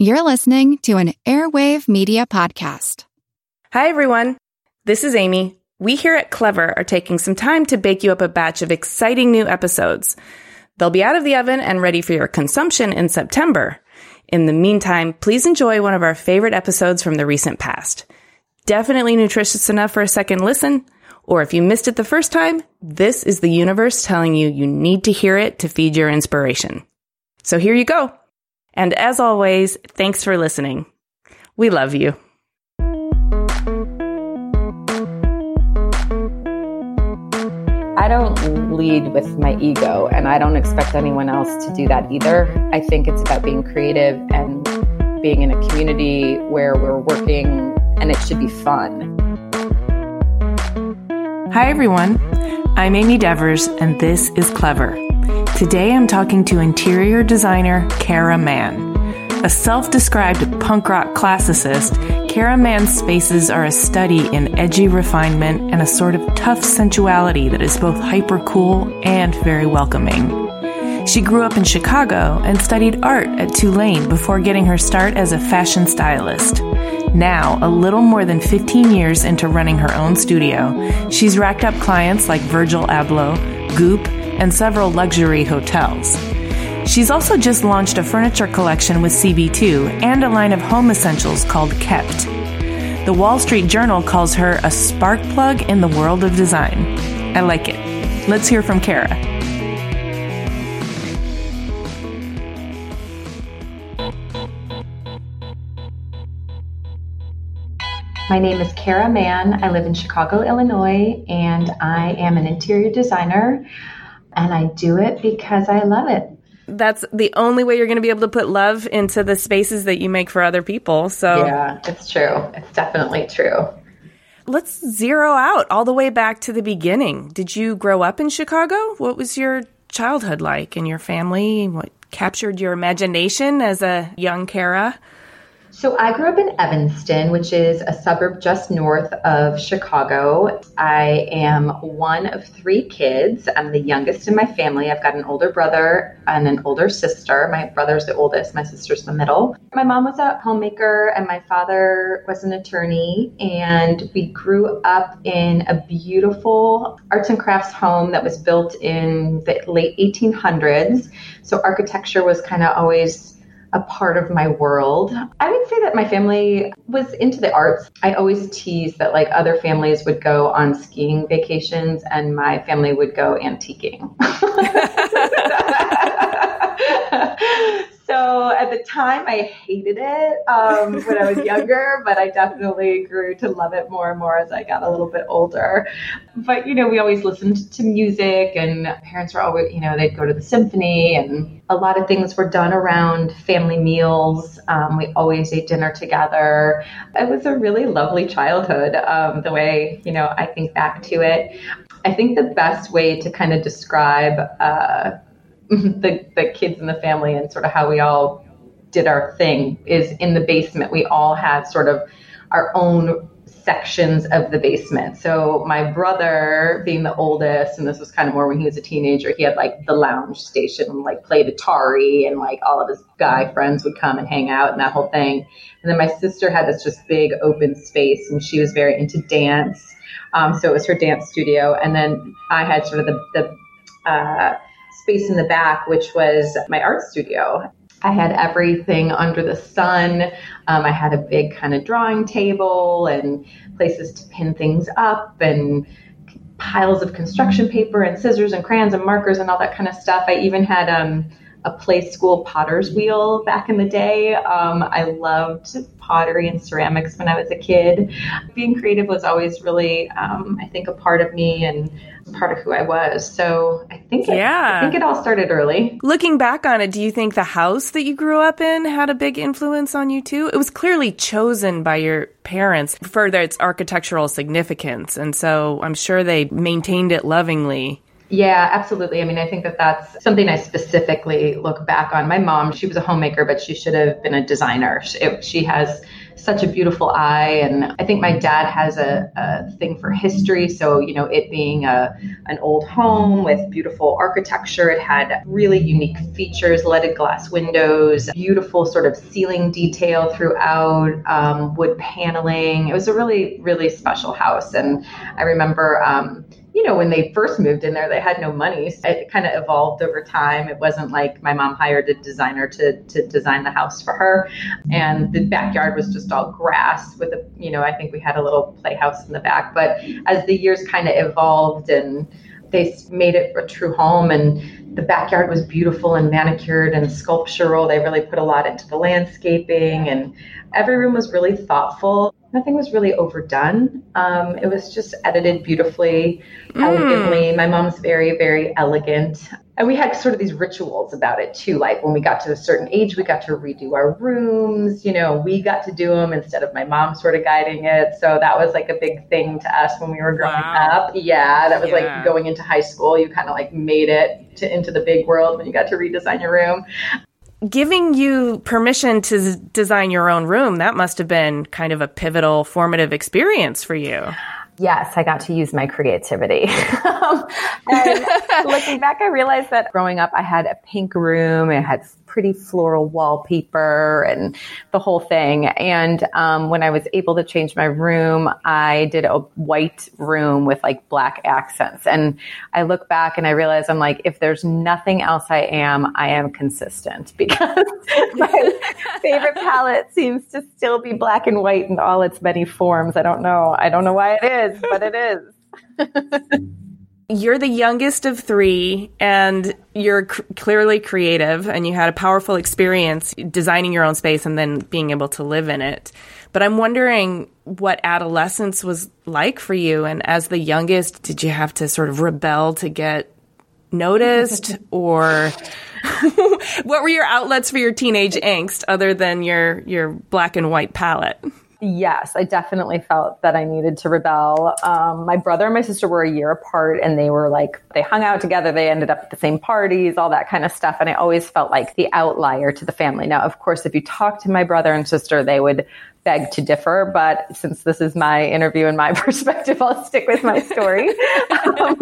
You're listening to an Airwave Media Podcast. Hi, everyone. This is Amy. We here at Clever are taking some time to bake you up a batch of exciting new episodes. They'll be out of the oven and ready for your consumption in September. In the meantime, please enjoy one of our favorite episodes from the recent past. Definitely nutritious enough for a second listen, or if you missed it the first time, this is the universe telling you you need to hear it to feed your inspiration. So here you go. And as always, thanks for listening. We love you. I don't lead with my ego, and I don't expect anyone else to do that either. I think it's about being creative and being in a community where we're working, and it should be fun. Hi, everyone. I'm Amy Devers, and this is Clever. Today I'm talking to interior designer Kara Mann. A self described punk rock classicist, Kara Mann's spaces are a study in edgy refinement and a sort of tough sensuality that is both hyper cool and very welcoming. She grew up in Chicago and studied art at Tulane before getting her start as a fashion stylist. Now, a little more than 15 years into running her own studio, she's racked up clients like Virgil Abloh, Goop, and several luxury hotels. She's also just launched a furniture collection with CB2 and a line of home essentials called Kept. The Wall Street Journal calls her a spark plug in the world of design. I like it. Let's hear from Kara. My name is Kara Mann. I live in Chicago, Illinois, and I am an interior designer. And I do it because I love it. That's the only way you're going to be able to put love into the spaces that you make for other people. So, Yeah, it's true. It's definitely true. let's zero out all the way back to the beginning. Did you grow up in Chicago? What was your childhood like and your family? What captured your imagination as a young Kara? So I grew up in Evanston, which is a suburb just north of Chicago. I am one of three kids. I'm the youngest in my family. I've got an older brother and an older sister. My brother's the oldest, my sister's the middle. My mom was a homemaker and my father was an attorney. And we grew up in a beautiful arts and crafts home that was built in the late 1800s. So architecture was kind of always a part of my world. I would say that my family was into the arts. I always tease that like other families would go on skiing vacations and my family would go antiquing. so at the time I hated it um, when I was younger, but I definitely grew to love it more and more as I got a little bit older. But you know, we always listened to music and parents were always, you know, they'd go to the symphony and a lot of things were done around family meals. Um, we always ate dinner together. It was a really lovely childhood, um, the way, you know, I think back to it. I think the best way to kind of describe uh, the, the kids in the family and sort of how we all did our thing is in the basement. We all had sort of our own sections of the basement. So my brother, being the oldest, and this was kind of more when he was a teenager, he had like the lounge station and like played Atari and like all of his guy friends would come and hang out and that whole thing. And then my sister had this just big open space and she was very into dance. Um, so it was her dance studio. And then I had sort of the, the uh, space in the back, which was my art studio. I had everything under the sun. Um, I had a big kind of drawing table and places to pin things up and piles of construction paper and scissors and crayons and markers and all that kind of stuff. I even had um, a play school potter's wheel back in the day. Um, I loved pottery and ceramics when I was a kid. Being creative was always really, um, I think, a part of me and part of who I was. So I think, it, Yeah. I think it all started early. Looking back on it, do you think the house that you grew up in had a big influence on you too? It was clearly chosen by your parents for its architectural significance, and so I'm sure they maintained it lovingly. Yeah, absolutely. I mean, I think that that's something I specifically look back on. My mom, she was a homemaker, but she should have been a designer. She, it, she has such a beautiful eye, and I think my dad has a, a thing for history. So, you know, it being a an old home with beautiful architecture, it had really unique features, leaded glass windows, beautiful sort of ceiling detail throughout, um, wood paneling. It was a really, really special house, and I remember. Um, you know, when they first moved in there, they had no money. So it kind of evolved over time. It wasn't like my mom hired a designer to, to design the house for her. And the backyard was just all grass with a, you know, I think we had a little playhouse in the back. But as the years kind of evolved and they made it a true home and the backyard was beautiful and manicured and sculptural. They really put a lot into the landscaping and every room was really thoughtful. Nothing was really overdone. Um, it was just edited beautifully, elegantly. My mom's very, very elegant. And we had sort of these rituals about it too. Like when we got to a certain age, we got to redo our rooms. You know, we got to do them instead of my mom sort of guiding it. So that was like a big thing to us when we were growing Wow. up. Yeah, that was Yeah. like going into high school. You kind of like made it to, into the big world when you got to redesign your room. Giving you permission to design your own room, that must have been kind of a pivotal, formative experience for you. Yes, I got to use my creativity. Um, and looking back, I realized that growing up, I had a pink room. It had pretty floral wallpaper and the whole thing. And um, when I was able to change my room, I did a white room with like black accents. And I look back and I realize I'm like, if there's nothing else I am, I am consistent because my favorite palette seems to still be black and white in all its many forms. I don't know. I don't know why it is, but it is. You're the youngest of three, and you're c- clearly creative, and you had a powerful experience designing your own space and then being able to live in it. But I'm wondering what adolescence was like for you. And as the youngest, did you have to sort of rebel to get noticed, or what were your outlets for your teenage angst other than your your black and white palette? Yes, I definitely felt that I needed to rebel. Um, my brother and my sister were a year apart and they were like, they hung out together. They ended up at the same parties, all that kind of stuff. And I always felt like the outlier to the family. Now, of course, if you talk to my brother and sister, they would beg to differ. But since this is my interview and my perspective, I'll stick with my story. um,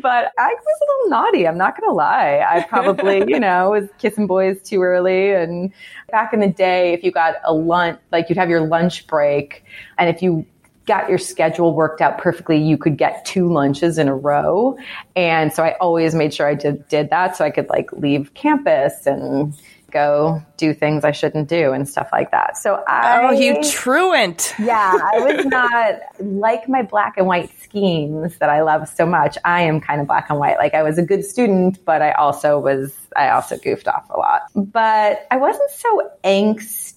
but I was a little naughty. I'm not going to lie. I probably, you know, was kissing boys too early. And back in the day, if you got a lunch, like you'd have your lunch break, and if you got your schedule worked out perfectly, you could get two lunches in a row. And so I always made sure I did, did that so I could like leave campus and go do things I shouldn't do and stuff like that. So I Oh, you truant! yeah, I was not like my black and white schemes that I love so much. I am kind of black and white. Like I was a good student, but I also was I also goofed off a lot. But I wasn't so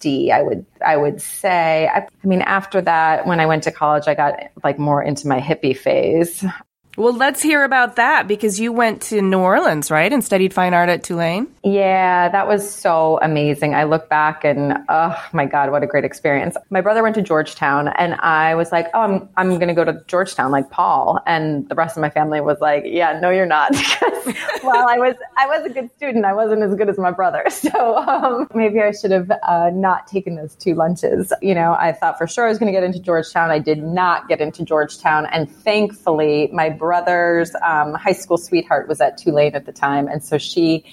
angsty, I would I would say. I, I mean, after that, when I went to college, I got like more into my hippie phase. Well, let's hear about that because you went to New Orleans, right, and studied fine art at Tulane. Yeah, that was so amazing. I look back and oh my god, what a great experience. My brother went to Georgetown and I was like, "Oh, I'm I'm going to go to Georgetown like Paul." And the rest of my family was like, "Yeah, no you're not." while I was I was a good student, I wasn't as good as my brother. So, um, maybe I should have uh, not taken those two lunches. You know, I thought for sure I was going to get into Georgetown. I did not get into Georgetown and thankfully my brother's um, high school sweetheart was at Tulane at the time and so she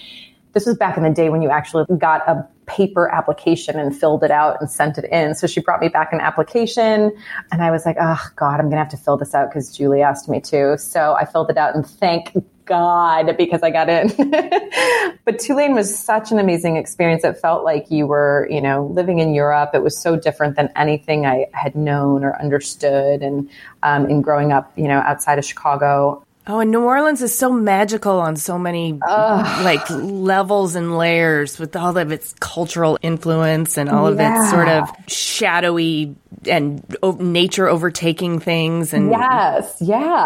this was back in the day when you actually got a paper application and filled it out and sent it in. So she brought me back an application and I was like, oh God, I'm going to have to fill this out because Julie asked me to. So I filled it out and thank God because I got in. but Tulane was such an amazing experience. It felt like you were, you know, living in Europe. It was so different than anything I had known or understood. And um, in growing up, you know, outside of Chicago, Oh, and New Orleans is so magical on so many Ugh. like levels and layers with all of its cultural influence and all of its sort of shadowy and nature overtaking things and Yes, yeah.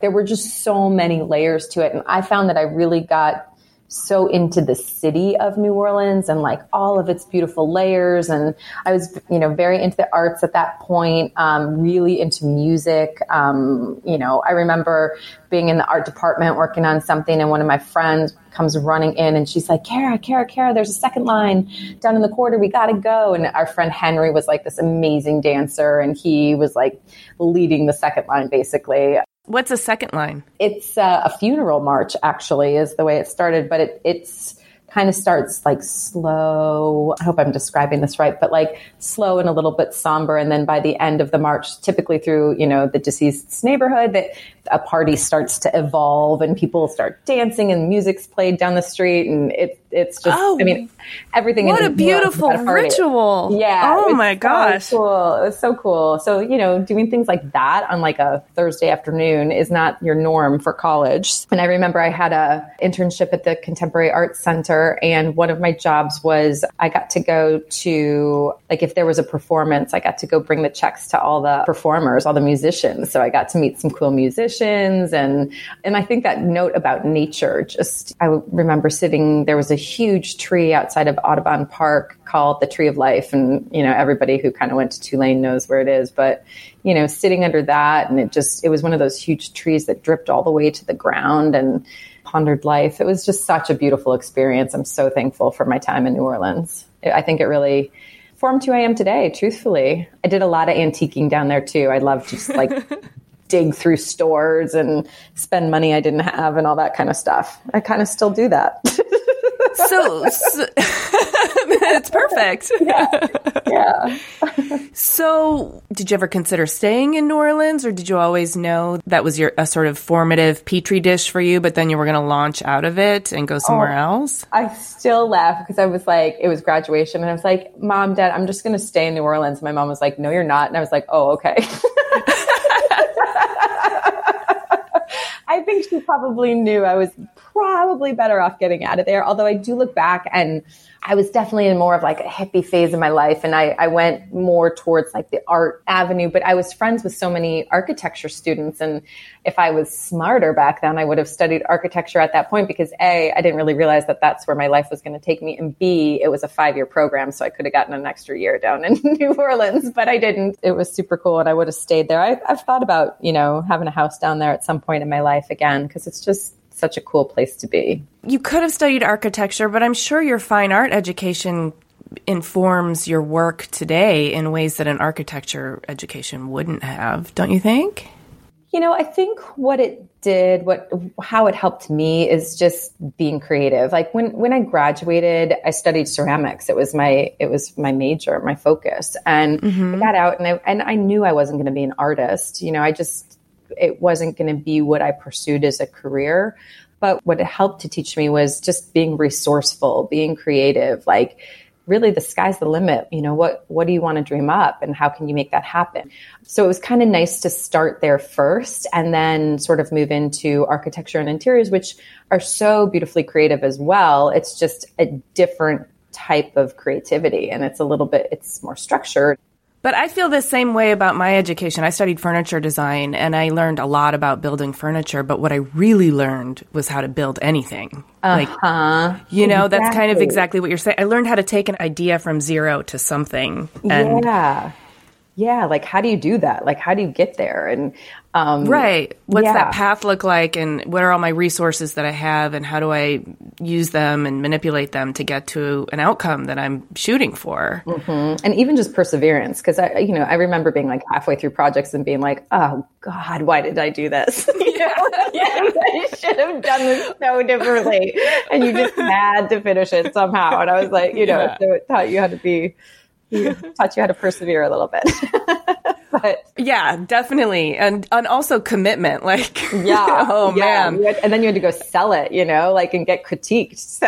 There were just so many layers to it and I found that I really got so into the city of New Orleans and like all of its beautiful layers. And I was, you know, very into the arts at that point, um, really into music. Um, you know, I remember being in the art department working on something and one of my friends comes running in and she's like, Kara, Kara, Kara, there's a second line down in the quarter. We got to go. And our friend Henry was like this amazing dancer and he was like leading the second line basically. What's a second line? It's uh, a funeral march, actually, is the way it started, but it, it's kind of starts like slow. I hope I'm describing this right, but like slow and a little bit somber. And then by the end of the march, typically through, you know, the deceased's neighborhood, that a party starts to evolve and people start dancing and music's played down the street. And it, it's just, oh, I mean, oh, everything. What a beautiful ritual. Yeah. Oh my gosh. So cool. It was so cool. So, you know, doing things like that on like a Thursday afternoon is not your norm for college. And I remember I had a internship at the Contemporary Arts Center and one of my jobs was I got to go to, like, if there was a performance, I got to go bring the checks to all the performers, all the musicians. So I got to meet some cool musicians. And, and I think that note about nature, just, I remember sitting, there was a huge tree outside of Audubon Park called the Tree of Life. And, you know, everybody who kind of went to Tulane knows where it is. But, you know, sitting under that and it just, it was one of those huge trees that dripped all the way to the ground. And, pondered life. It was just such a beautiful experience. I'm so thankful for my time in New Orleans. I think it really formed who I am today, truthfully. I did a lot of antiquing down there too. I love just like dig through stores and spend money I didn't have and all that kind of stuff. I kind of still do that. so, so it's perfect. Yeah. yeah. so, did you ever consider staying in New Orleans, or did you always know that was your a sort of formative petri dish for you? But then you were going to launch out of it and go somewhere oh, else. I still laugh because I was like, it was graduation, and I was like, "Mom, Dad, I'm just going to stay in New Orleans." And my mom was like, "No, you're not," and I was like, "Oh, okay." I think she probably knew I was probably better off getting out of there. Although I do look back and I was definitely in more of like a hippie phase of my life. And I, I went more towards like the art avenue, but I was friends with so many architecture students. And if I was smarter back then, I would have studied architecture at that point because A, I didn't really realize that that's where my life was going to take me. And B, it was a five year program. So I could have gotten an extra year down in New Orleans, but I didn't. It was super cool. And I would have stayed there. I, I've thought about, you know, having a house down there at some point in my life again because it's just such a cool place to be. You could have studied architecture, but I'm sure your fine art education informs your work today in ways that an architecture education wouldn't have, don't you think? You know, I think what it did, what how it helped me is just being creative. Like when when I graduated, I studied ceramics. It was my it was my major, my focus. And mm-hmm. I got out and I and I knew I wasn't going to be an artist. You know, I just it wasn't going to be what I pursued as a career. But what it helped to teach me was just being resourceful, being creative, like really the sky's the limit. You know, what, what do you want to dream up and how can you make that happen? So it was kind of nice to start there first and then sort of move into architecture and interiors, which are so beautifully creative as well. It's just a different type of creativity and it's a little bit, it's more structured. But I feel the same way about my education. I studied furniture design and I learned a lot about building furniture, but what I really learned was how to build anything. Uh-huh. Like, you know, exactly. that's kind of exactly what you're saying. I learned how to take an idea from zero to something. And yeah. Yeah, like how do you do that? Like how do you get there? And um, right, what's yeah. that path look like? And what are all my resources that I have? And how do I use them and manipulate them to get to an outcome that I'm shooting for? Mm-hmm. And even just perseverance, because I, you know, I remember being like halfway through projects and being like, "Oh God, why did I do this? yeah, I should have done this so differently." And you just had to finish it somehow. And I was like, you know, yeah. so it taught you how to be taught you how to persevere a little bit. but yeah, definitely, and and also commitment. Like, yeah, oh yeah. man, had, and then you had to go sell it, you know, like and get critiqued. So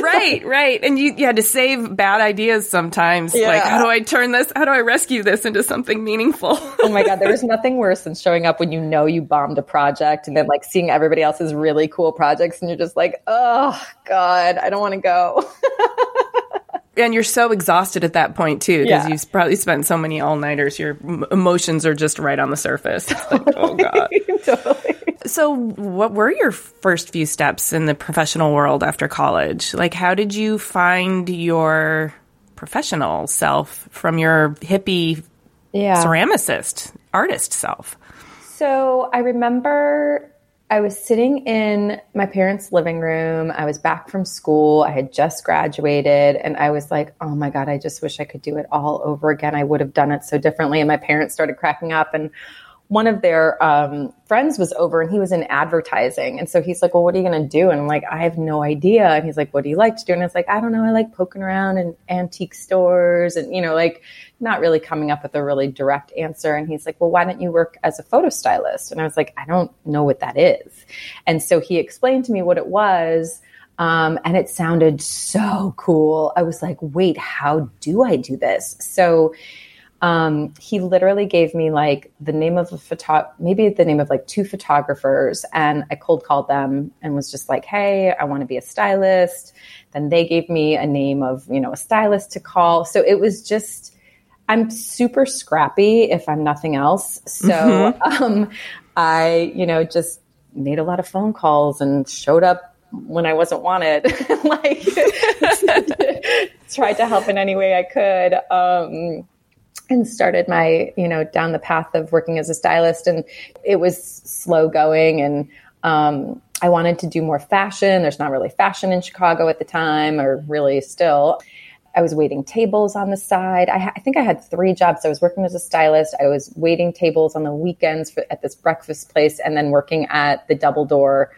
right, right, and you, you had to save bad ideas sometimes. Yeah. Like, how do I turn this? How do I rescue this into something meaningful? oh my god, there was nothing worse than showing up when you know you bombed a project and then like seeing everybody else's really cool projects and you're just like, oh god, I don't want to go. And you're so exhausted at that point too because Yeah. you've probably spent so many all nighters. Your emotions are just right on the surface. Like, oh god. totally. So, what were your first few steps in the professional world after college? Like, how did you find your professional self from your hippie Yeah. ceramicist, artist self? So I remember I was sitting in my parents' living room. I was back from school. I had just graduated, and I was like, oh my God, I just wish I could do it all over again. I would have done it so differently. And my parents started cracking up. And one of their um, friends was over and he was in advertising. And so he's like, Well, what are you going to do? And I'm like, I have no idea. And he's like, What do you like to do? And I was like, I don't know. I like poking around in antique stores and, you know, like not really coming up with a really direct answer. And he's like, Well, why don't you work as a photo stylist? And I was like, I don't know what that is. And so he explained to me what it was. Um, and it sounded so cool. I was like, wait, how do I do this? So um, he literally gave me like the name of a photo, maybe the name of like two photographers, and I cold called them and was just like, "Hey, I want to be a stylist." Then they gave me a name of you know a stylist to call. So it was just, I'm super scrappy if I'm nothing else. So um, I, you know, just made a lot of phone calls and showed up when I wasn't wanted, like tried to help in any way I could. Um, and started my you know down the path of working as a stylist and it was slow going and um, i wanted to do more fashion. There's not really fashion in chicago at the time or really still. I was waiting tables on the side. I, ha- I think i had three jobs. I was working as a stylist. I was waiting tables on the weekends for, at this breakfast place and then working at the double door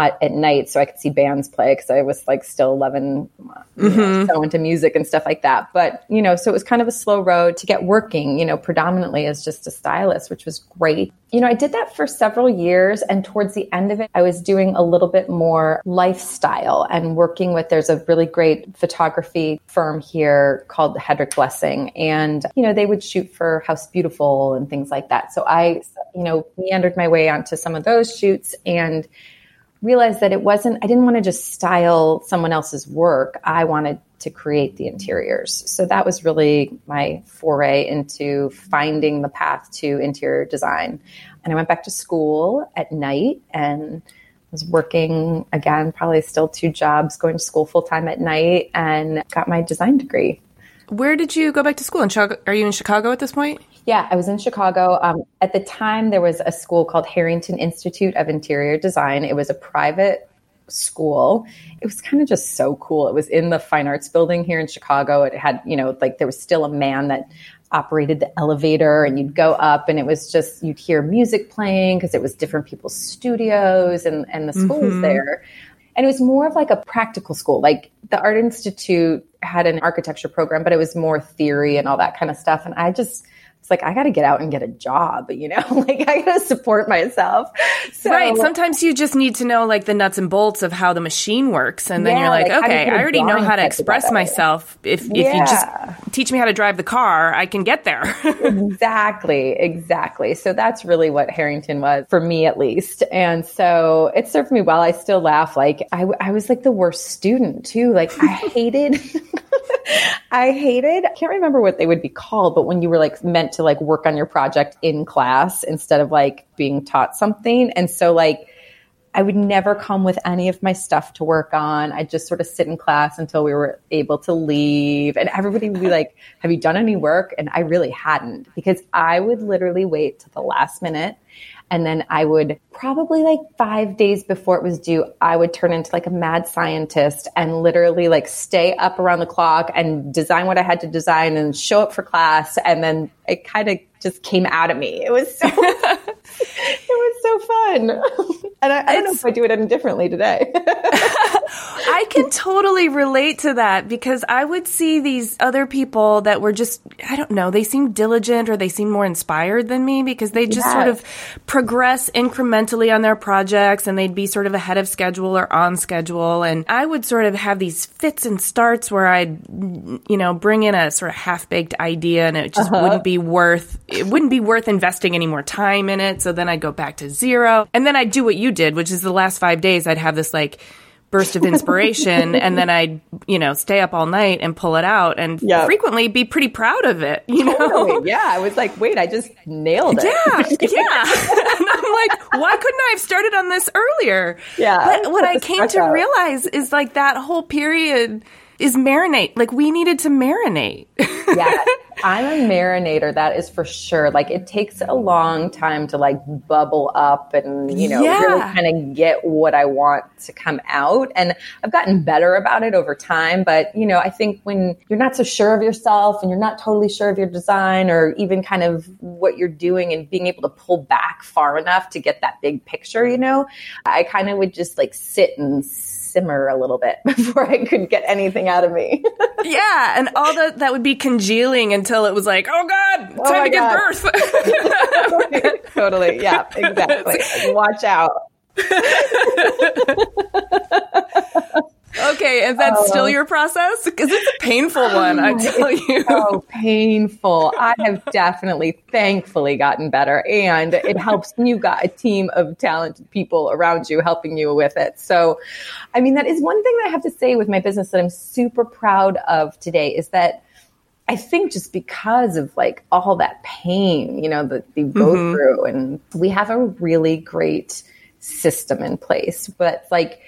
uh, at night so I could see bands play because I was like still 11, you know, so into music and stuff like that. But, you know, so it was kind of a slow road to get working, you know, predominantly as just a stylist, which was great. You know, I did that for several years. And towards the end of it, I was doing a little bit more lifestyle and working with, there's a really great photography firm here called Hedrich Blessing. And, you know, they would shoot for House Beautiful and things like that. So I, you know, meandered my way onto some of those shoots and, realized that it wasn't, I didn't want to just style someone else's work. I wanted to create the interiors. So that was really my foray into finding the path to interior design. And I went back to school at night and was working again, probably still two jobs, going to school full time at night and got my design degree. Where did you go back to school? In Chicago? Are you in Chicago at this point? Yeah, I was in Chicago. Um, at the time, there was a school called Harrington Institute of Interior Design. It was a private school. It was kind of just so cool. It was in the Fine Arts Building here in Chicago. It had, you know, like there was still a man that operated the elevator and you'd go up and it was just you'd hear music playing because it was different people's studios and and the school was there and it was more of like a practical school like the art institute had an architecture program but it was more theory and all that kind of stuff and i just it's like I got to get out and get a job, you know, like I got to support myself. So, right. Sometimes you just need to know like the nuts and bolts of how the machine works, and then Yeah, you're like, like, how do you okay, I, I already know how to express myself. If if you just teach me how to drive the car, I can get there. exactly, exactly. So that's really what Harrington was for me, at least. And so it served me well. I still laugh. Like I, I was like the worst student too. Like I hated, I hated. I can't remember what they would be called, but when you were like meant to like work on your project in class instead of like being taught something, and so like. I would never come with any of my stuff to work on. I'd just sort of sit in class until we were able to leave. And everybody would be like, Have you done any work? And I really hadn't because I would literally wait to the last minute. And then I would probably like five days before it was due, I would turn into like a mad scientist and literally like stay up around the clock and design what I had to design and show up for class. And then it kind of just came out of me. It was so it was so fun. and I, I don't know if I do it any differently today. I can totally relate to that because I would see these other people that were just, I don't know, they seem diligent or they seem more inspired than me because they just sort of progress incrementally on their projects and they'd be sort of ahead of schedule or on schedule. And I would sort of have these fits and starts where I'd, you know, bring in a sort of half baked idea and it just uh-huh. wouldn't be worth, it wouldn't be worth investing any more time in it. So then I'd go back to zero. And then I'd do what you did, which is the last five days I'd have this like, burst of inspiration and then I'd, you know, stay up all night and pull it out and yep. frequently be pretty proud of it, you know? Totally. Yeah. I was like, wait, I just nailed it. Yeah. Yeah. and I'm like, why couldn't I have started on this earlier? Yeah. But what I came to out. realize is like that whole period is marinate. Like we needed to marinate. yeah. I'm a marinator, that is for sure. Like it takes a long time to like bubble up and, you know, yeah. really kind of get what I want to come out. And I've gotten better about it over time. But, you know, I think when you're not so sure of yourself and you're not totally sure of your design or even kind of what you're doing and being able to pull back far enough to get that big picture, you know, I kind of would just like sit and simmer a little bit before I could get anything out of me. yeah, and all that that would be congealing until it was like, oh god, oh time to give birth. totally. Yeah, exactly. Watch out. Okay, and that's uh, still your process? Because it's a painful one, I tell you. So painful. I have definitely, thankfully, gotten better, and it helps when you've got a team of talented people around you helping you with it. So, I mean, that is one thing that I have to say with my business that I'm super proud of today is that I think just because of like all that pain, you know, that you go mm-hmm. through, and we have a really great system in place, but like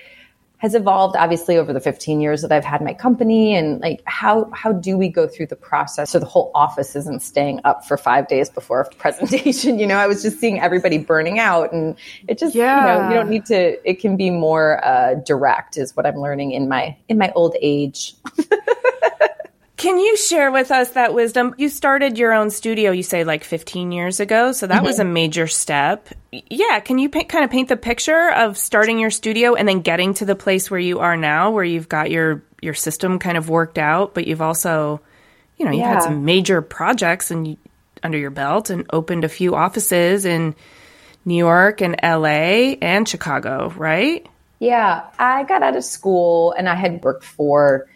has evolved obviously over the 15 years that I've had my company and like how how do we go through the process so the whole office isn't staying up for 5 days before a presentation you know I was just seeing everybody burning out and it just yeah. you know you don't need to it can be more uh, direct is what I'm learning in my in my old age Can you share with us that wisdom? You started your own studio, you say like 15 years ago. So that mm-hmm. was a major step. Yeah. Can you pa- kind of paint the picture of starting your studio and then getting to the place where you are now, where you've got your, your system kind of worked out, but you've also, you know, you've yeah. had some major projects and under your belt and opened a few offices in New York and LA and Chicago, right? Yeah. I got out of school and I had worked for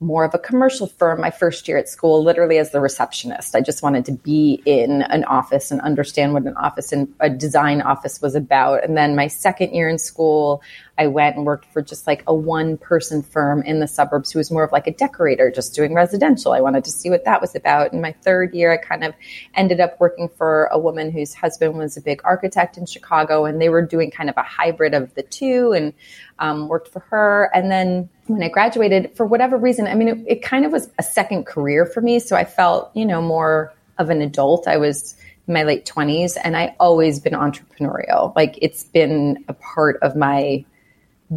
more of a commercial firm my first year at school, literally as the receptionist. I just wanted to be in an office and understand what an office and a design office was about. And then my second year in school, I went and worked for just like a one person firm in the suburbs who was more of like a decorator, just doing residential. I wanted to see what that was about. In my third year, I kind of ended up working for a woman whose husband was a big architect in Chicago, and they were doing kind of a hybrid of the two and um, worked for her. And then when I graduated, for whatever reason, I mean, it, it kind of was a second career for me. So I felt, you know, more of an adult. I was in my late 20s and I always been entrepreneurial. Like it's been a part of my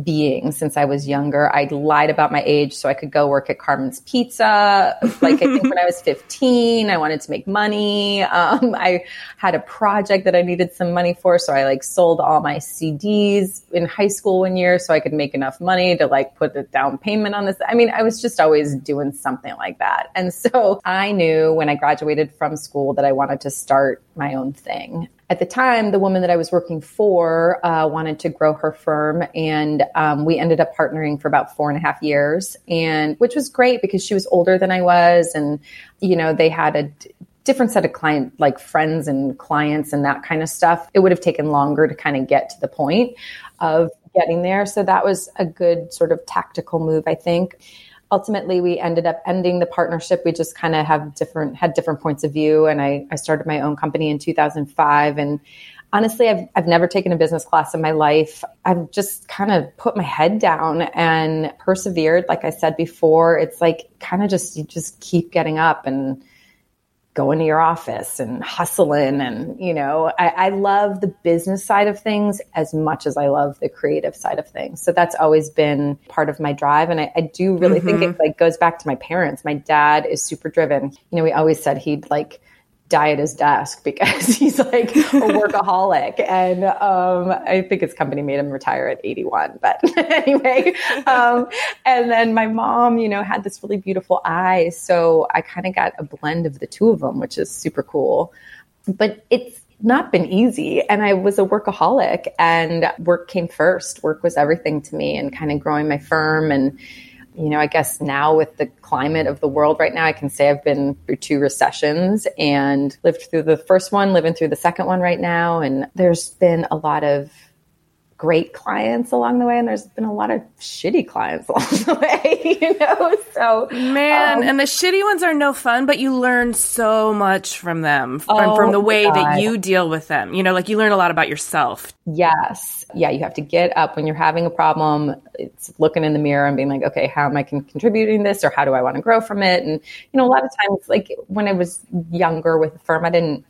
being since I was younger. I lied about my age so I could go work at Carmen's Pizza. Like I think when I was 15, I wanted to make money. Um, I had a project that I needed some money for, so I like sold all my CDs in high school one year so I could make enough money to like put the down payment on this. I mean, I was just always doing something like that. And so I knew when I graduated from school that I wanted to start my own thing at the time, the woman that I was working for uh, wanted to grow her firm, and um, we ended up partnering for about four and a half years, and which was great because she was older than I was, and you know they had a d- different set of client like friends and clients and that kind of stuff. It would have taken longer to kind of get to the point of getting there, so that was a good sort of tactical move, I think ultimately we ended up ending the partnership. We just kind of have different had different points of view and I, I started my own company in 2005 and honestly I've, I've never taken a business class in my life. I've just kind of put my head down and persevered. Like i said before it's like kind of just you just keep getting up and going to your office and hustling and you know I, I, love the business side of things as much as i love the creative side of things. So that's always been part of my drive. And i, I do really mm-hmm. think it like goes back to my parents. My dad is super driven. You know we always said he'd like die at his desk because he's like a workaholic. And um, I think his company made him retire at 81. But anyway, um, and then my mom, you know, had this really beautiful eye. So I kind of got a blend of the two of them, which is super cool. But it's not been easy. And I was a workaholic and work came first. Work was everything to me and kind of growing my firm. And, you know, I guess now with the climate of the world right now, I can say I've been through two recessions and lived through the first one, living through the second one right now. And there's been a lot of great clients along the way and there's been a lot of shitty clients along the way you know? So man um, and the shitty ones are no fun but you learn so much from them from, oh from the way God. that you deal with them. You know like you learn a lot about yourself. Yes. Yeah you have to get up when you're having a problem. It's looking in the mirror and being like okay how am i contributing this or how do i want to grow from it? And you know a lot of times like when i was younger with the firm i didn't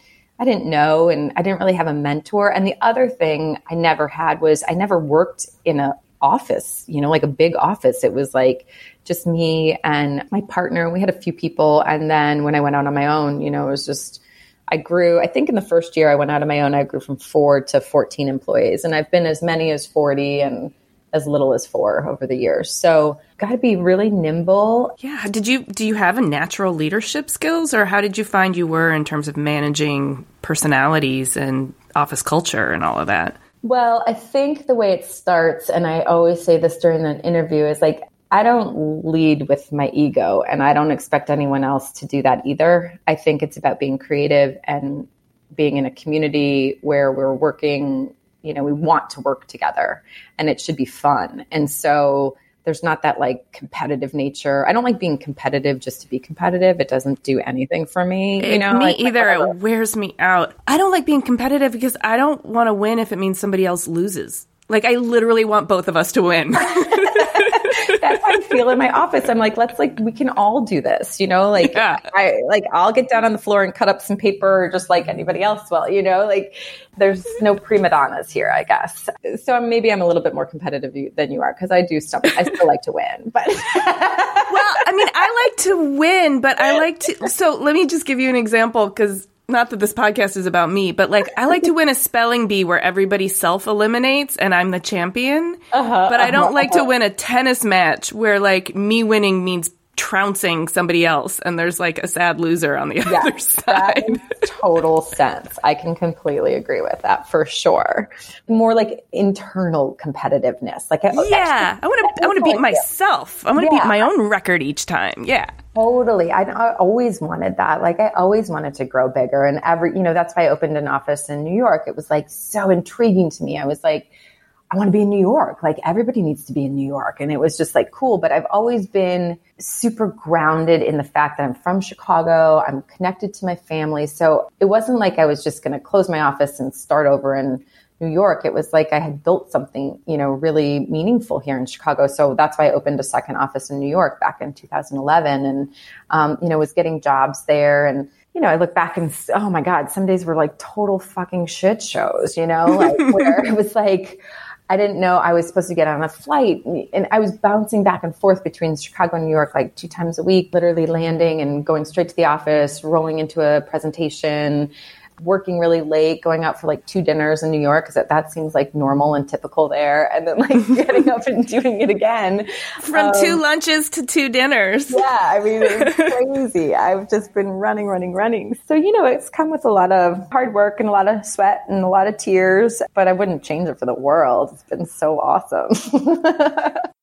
I didn't know and I didn't really have a mentor. And the other thing I never had was I never worked in a office, you know, like a big office. It was like just me and my partner. We had a few people. And then when I went out on my own, you know, it was just, I grew, I think in the first year I went out on my own, I grew from four to 14 employees. And I've been as many as 40 and as little as four over the years. So got to be really nimble. Yeah. Did you do you have a natural leadership skills, or how did you find you were in terms of managing personalities and office culture and all of that? Well, I think the way it starts, and I always say this during an interview, is like I don't lead with my ego, and I don't expect anyone else to do that either. I think it's about being creative and being in a community where we're working you know, we want to work together and it should be fun. And so there's not that like competitive nature. I don't like being competitive just to be competitive. It doesn't do anything for me. You know, me like, either. It wears me out. I don't like being competitive because I don't want to win if it means somebody else loses. Like I literally want both of us to win. that's how I feel in my office. I'm like, let's like we can all do this, you know? Like yeah. I like I'll get down on the floor and cut up some paper just like anybody else will, you know? Like there's no prima donnas here, I guess. So maybe I'm a little bit more competitive than you are because I do stuff. I still like to win, but well, I mean, I like to win, but I like to. So let me just give you an example because not that this podcast is about me, but like I like to win a spelling bee where everybody self eliminates and I'm the champion. Uh-huh, but I don't uh-huh, like uh-huh. to win a tennis match where like me winning means trouncing somebody else and there's like a sad loser on the yes, other side. total sense. I can completely agree with that for sure. More like internal competitiveness. Like Yeah, I want to I want to beat myself. I want to yeah. beat my own record each time. Yeah. Totally. I, I, always wanted that. Like I always wanted to grow bigger and every, you know, that's why I opened an office in New York. It was like so intriguing to me. I was like, I want to be in New York. Like everybody needs to be in New York. And it was just like cool. But I've always been super grounded in the fact that I'm from Chicago. I'm connected to my family. So it wasn't like I was just going to close my office and start over in New York, it was like I had built something, you know, really meaningful here in Chicago. So that's why I opened a second office in New York back in 2011 and, um, you know, was getting jobs there. And, you know, I look back and, oh my God, some days were like total fucking shit shows, you know, like where it was like, I didn't know I was supposed to get on a flight. And I was bouncing back and forth between Chicago and New York like two times a week, literally landing and going straight to the office, rolling into a presentation, working really late, going out for like two dinners in New York because that, that, seems like normal and typical there, and then like getting up and doing it again from um, two lunches to two dinners. Yeah, I mean it's crazy. I've just been running, running, running. So you know, it's come with a lot of hard work and a lot of sweat and a lot of tears, but I wouldn't change it for the world. It's been so awesome.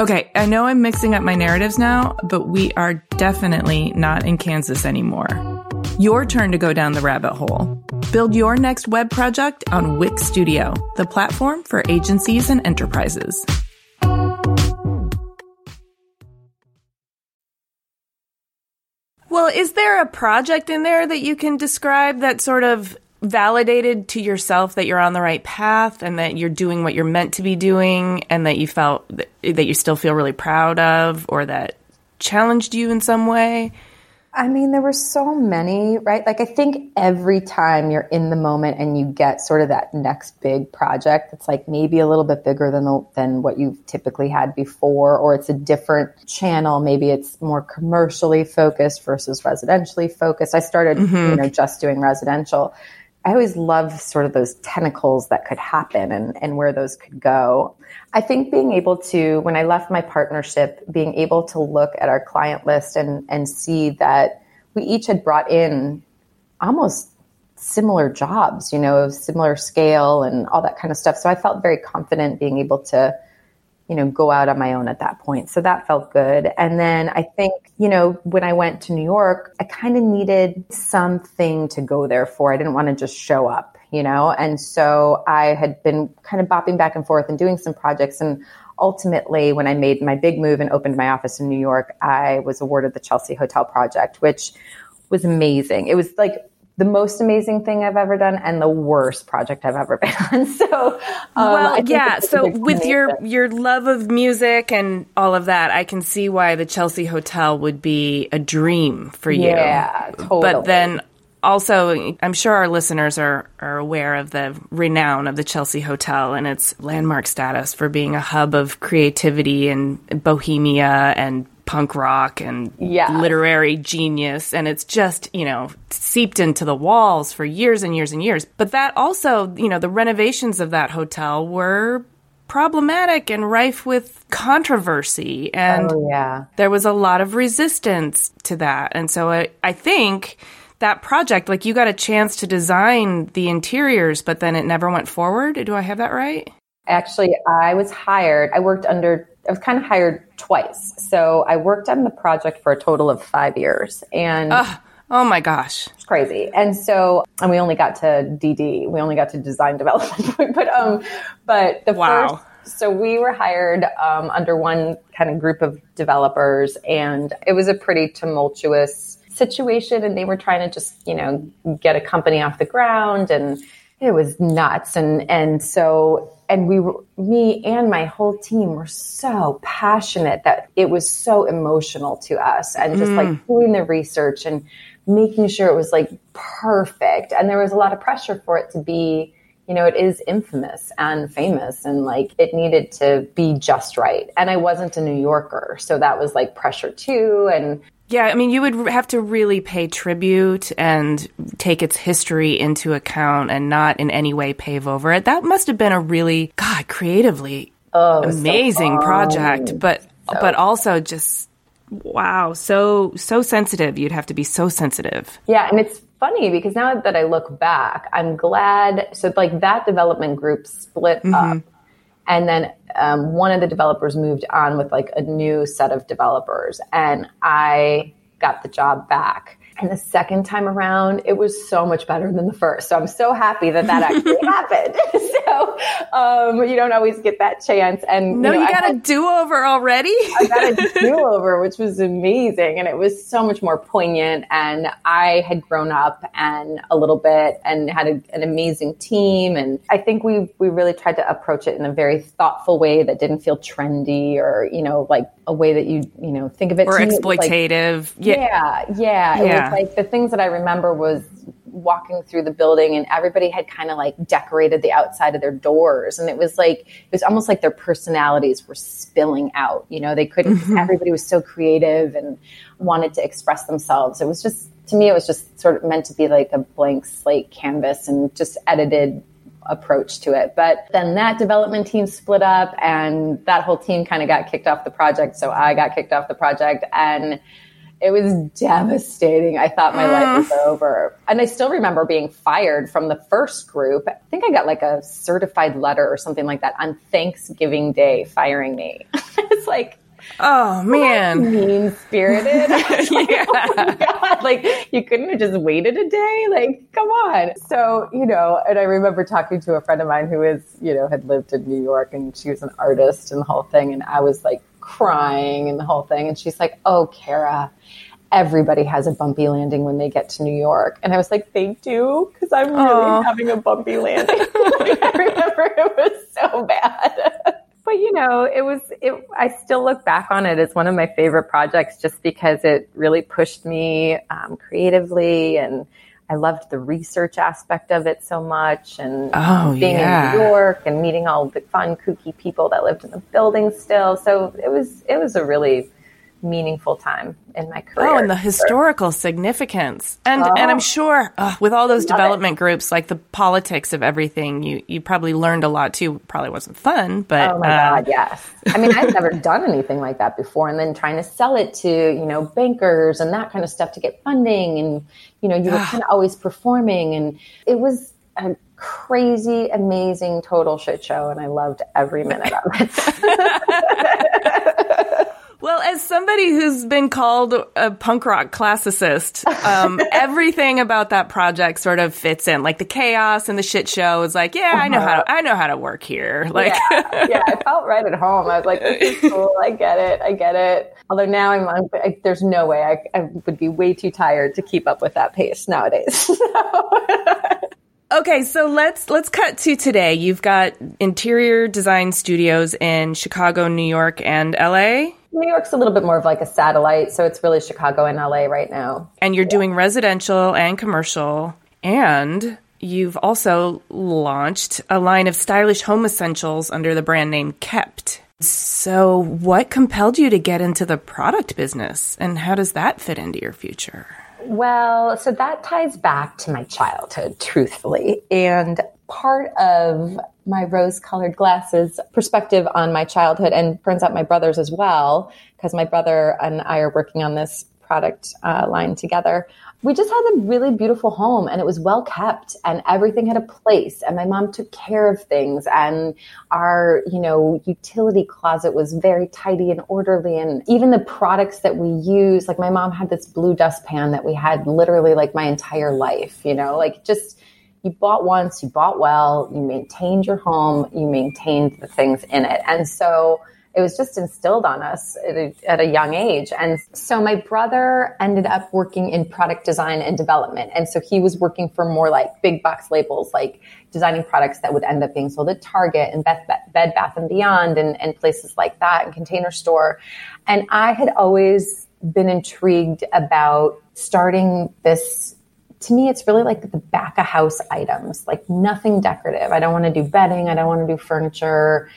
Okay, I know I'm mixing up my narratives now, but we are definitely not in Kansas anymore. Your turn to go down the rabbit hole. Build your next web project on Wix Studio, the platform for agencies and enterprises. Well, is there a project in there that you can describe that sort of validated to yourself that you're on the right path and that you're doing what you're meant to be doing and that you felt that, that you still feel really proud of or that challenged you in some way? I mean, there were so many, right? Like, I think every time you're in the moment and you get sort of that next big project, it's like maybe a little bit bigger than the, than what you've typically had before, or it's a different channel. Maybe it's more commercially focused versus residentially focused. I started, mm-hmm. you know, just doing residential. I always love sort of those tentacles that could happen and, and where those could go. I think being able to, when I left my partnership, being able to look at our client list and, and see that we each had brought in almost similar jobs, you know, similar scale and all that kind of stuff. So I felt very confident being able to you know, go out on my own at that point. So that felt good. And then I think, you know, when I went to New York, I kind of needed something to go there for. I didn't want to just show up, you know? And so I had been kind of bopping back and forth and doing some projects. And ultimately, when I made my big move and opened my office in New York, I was awarded the Chelsea Hotel project, which was amazing. It was like the most amazing thing I've ever done and the worst project I've ever been on. So, um, well, yeah. So with your your love of music and all of that, I can see why the Chelsea Hotel would be a dream for you. Yeah, totally. But then also, I'm sure our listeners are, are aware of the renown of the Chelsea Hotel and its landmark status for being a hub of creativity and bohemia and punk rock and yeah. literary genius and it's just you know seeped into the walls for years and years and years. But that also you know the renovations of that hotel were problematic and rife with controversy and oh, yeah. there was a lot of resistance to that. And so I, I think that project like you got a chance to design the interiors but then it never went forward. Do i have that right? Actually i was hired. I worked under I was kind of hired twice. So I worked on the project for a total of five years. And oh my gosh. It's crazy. And so, and we only got to DD. We only got to design development. but, um, but the wow. first, so we were hired um, under one kind of group of developers, and it was a pretty tumultuous situation. And they were trying to just, you know, get a company off the ground, and it was nuts. And and so and we were, me and my whole team were so passionate that it was so emotional to us and just mm. like doing the research and making sure it was like perfect. And there was a lot of pressure for it to be you know it is infamous and famous and like it needed to be just right. And i wasn't a new yorker so that was like pressure too. And yeah, I mean, you would have to really pay tribute and take its history into account and not in any way pave over it. That must have been a really, God, creatively oh, amazing so project, but so but also just wow, so so sensitive. You'd have to be so sensitive. Yeah, and it's funny because now that I look back, I'm glad. So like that development group split mm-hmm. up and then um, one of the developers moved on with like a new set of developers and i got the job back and the second time around, it was so much better than the first. So I'm so happy that that actually happened. so um, you don't always get that chance. And no, you, know, you got a do over already. I got a do over, which was amazing, and it was so much more poignant. And I had grown up and a little bit, and had a, an amazing team. And I think we we really tried to approach it in a very thoughtful way that didn't feel trendy or you know like a way that you you know think of it or exploitative. Like, yeah, yeah, yeah. Like the things that I remember was walking through the building and everybody had kind of like decorated the outside of their doors and it was like it was almost like their personalities were spilling out you know they couldn't mm-hmm. everybody was so creative and wanted to express themselves it was just to me it was just sort of meant to be like a blank slate canvas and just edited approach to it. But then that development team split up and that whole team kind of got kicked off the project. So I got kicked off the project and it was devastating. I thought my life was ah. over. And I still remember being fired from the first group. I think I got like a certified letter or something like that on Thanksgiving Day firing me. it's like, Oh man, mean spirited. like, oh yeah. oh God, like you couldn't have just waited a day. Like, come on. So you know, and I remember talking to a friend of mine who is, you know, had lived in New York and she was an artist and the whole thing, and I was like crying and the whole thing, and she's like, "Oh, Kara." Everybody has a bumpy landing when they get to New York. And I was like, they do? Because I'm really Aww. having a bumpy landing. like, I remember it was so bad but you know, it was, it, I still look back on it as one of my favorite projects just because it really pushed me um, creatively and I loved the research aspect of it so much and oh, being yeah. in New York and meeting all the fun, kooky people that lived in the building still. So it was, it was a really meaningful time in my career. Oh, and the historical significance, and and I'm sure uh, with all those development groups, like the politics of everything, you you probably learned a lot too. Probably wasn't fun, but Oh my uh, God, yes. I mean, I've never done anything like that before. And then trying to sell it to, you know, bankers and that kind of stuff to get funding. And, you know, you were kind of always performing. And it was a crazy, amazing, total shit show. And I loved every minute of it. As somebody who's been called a punk rock classicist, um, everything about that project sort of fits in. Like the chaos and the shit show is like, yeah, I know how to, I know how to work here. Like, yeah, yeah, I felt right at home. I was like, this is cool. I get it. I get it. Although now I'm on, I, there's no way I, I would be way too tired to keep up with that pace nowadays. Okay, so let's let's cut to today. You've got interior design studios in Chicago, New York, and LA, New York's a little bit more of like a satellite, so it's really Chicago and LA right now. and you're doing residential and commercial, and you've also launched a line of stylish home essentials under the brand name Kept. So, what compelled you to get into the product business, and how does that fit into your future? Well, so that ties back to my childhood, truthfully. And part of my rose colored glasses perspective on my childhood, and turns out my brothers as well, because my brother and I are working on this product uh, line together. We just had a really beautiful home and it was well kept and everything had a place and my mom took care of things and our, you know, utility closet was very tidy and orderly and even the products that we use, like my mom had this blue dustpan that we had literally like my entire life, you know, like just you bought once, you bought well, you maintained your home, you maintained the things in it. And so it was just instilled on us at a, at a young age. And so my brother ended up working in product design and development. And so he was working for more like big box labels, like designing products that would end up being sold at Target and Bed, Bed Bath and Beyond and, and places like that and Container Store. And I had always been intrigued about starting this to me, it's really like the back of house items, like nothing decorative. I don't want to do bedding. I don't want to do furniture.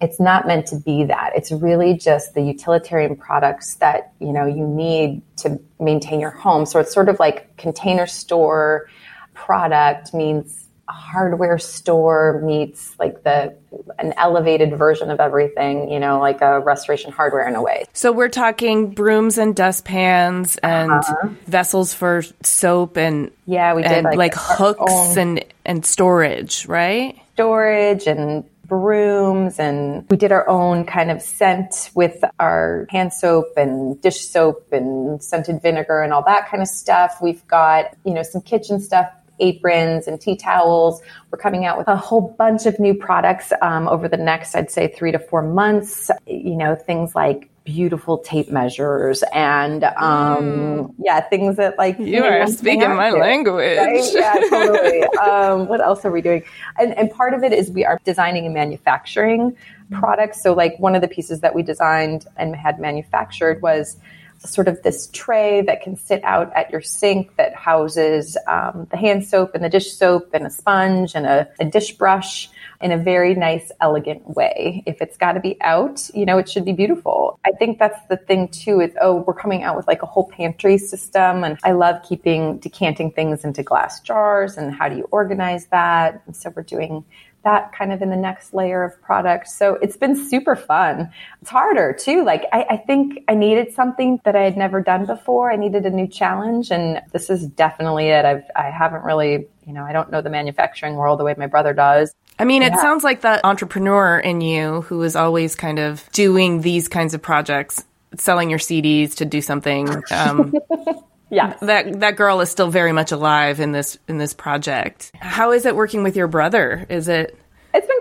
It's not meant to be that. It's really just the utilitarian products that, you know, you need to maintain your home. So it's sort of like container store product means hardware store meets like the an elevated version of everything, you know, like a restoration hardware in a way. So we're talking brooms and dustpans and uh-huh. vessels for soap and Yeah, we did and like, like, hooks own- and and storage, right? storage and brooms and we did our own kind of scent with our hand soap and dish soap and scented vinegar and all that kind of stuff. We've got, you know, some kitchen stuff, aprons and tea towels. We're coming out with a whole bunch of new products um, over the next, I'd say, three to four months. You know, things like beautiful tape measures and um yeah things that like You know, are speaking my to, language. right? yeah totally um what else are we doing and and part of it is we are designing and manufacturing products so like one of the pieces that we designed and had manufactured was sort of this tray that can sit out at your sink that houses um, the hand soap and the dish soap and a sponge and a, a dish brush in a very nice, elegant way. If it's got to be out, you know, it should be beautiful. I think that's the thing too is, oh, we're coming out with like a whole pantry system. And I love keeping, decanting things into glass jars and how do you organize that? And so we're doing that kind of in the next layer of product. So it's been super fun. It's harder too. Like I, I think I needed something that I had never done before. I needed a new challenge and this is definitely it. I've, I haven't really, you know, I don't know the manufacturing world the way my brother does. I mean, it sounds like that entrepreneur in you who is always kind of doing these kinds of projects, selling your CDs to do something. Um, Yeah. that that girl is still very much alive in this in this project. How is it working with your brother? Is it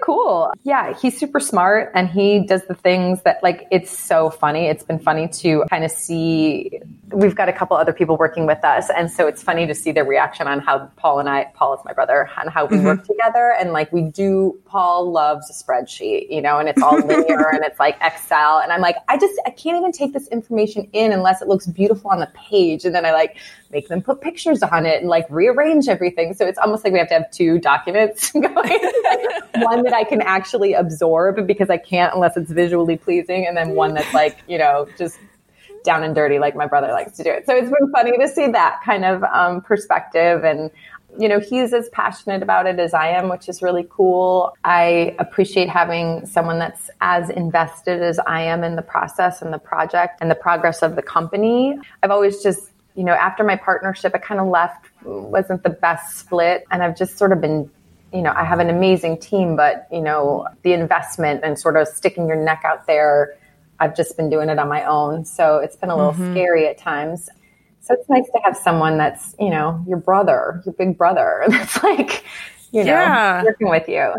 cool. Yeah, he's super smart and he does the things that like it's so funny. It's been funny to kind of see we've got a couple other people working with us and so it's funny to see their reaction on how Paul and I Paul is my brother and how we work mm-hmm. together and like we do Paul loves a spreadsheet, you know, and it's all linear and it's like Excel and I'm like I just I can't even take this information in unless it looks beautiful on the page and then I like make them put pictures on it and like rearrange everything. So it's almost like we have to have two documents going. one that I can actually absorb because I can't unless it's visually pleasing, and then one that's like, you know, just down and dirty like my brother likes to do it. So it's been funny to see that kind of um, perspective and you know, he's as passionate about it as I am, which is really cool. I appreciate having someone that's as invested as I am in the process and the project and the progress of the company. I've always just, you know, after my partnership, I kind of left, wasn't the best split. And I've just sort of been you know, I have an amazing team, but you know, the investment and sort of sticking your neck out there, I've just been doing it on my own. So it's been a little mm-hmm. scary at times. So it's nice to have someone that's, you know, your brother, your big brother, that's like, you know, yeah. working with you.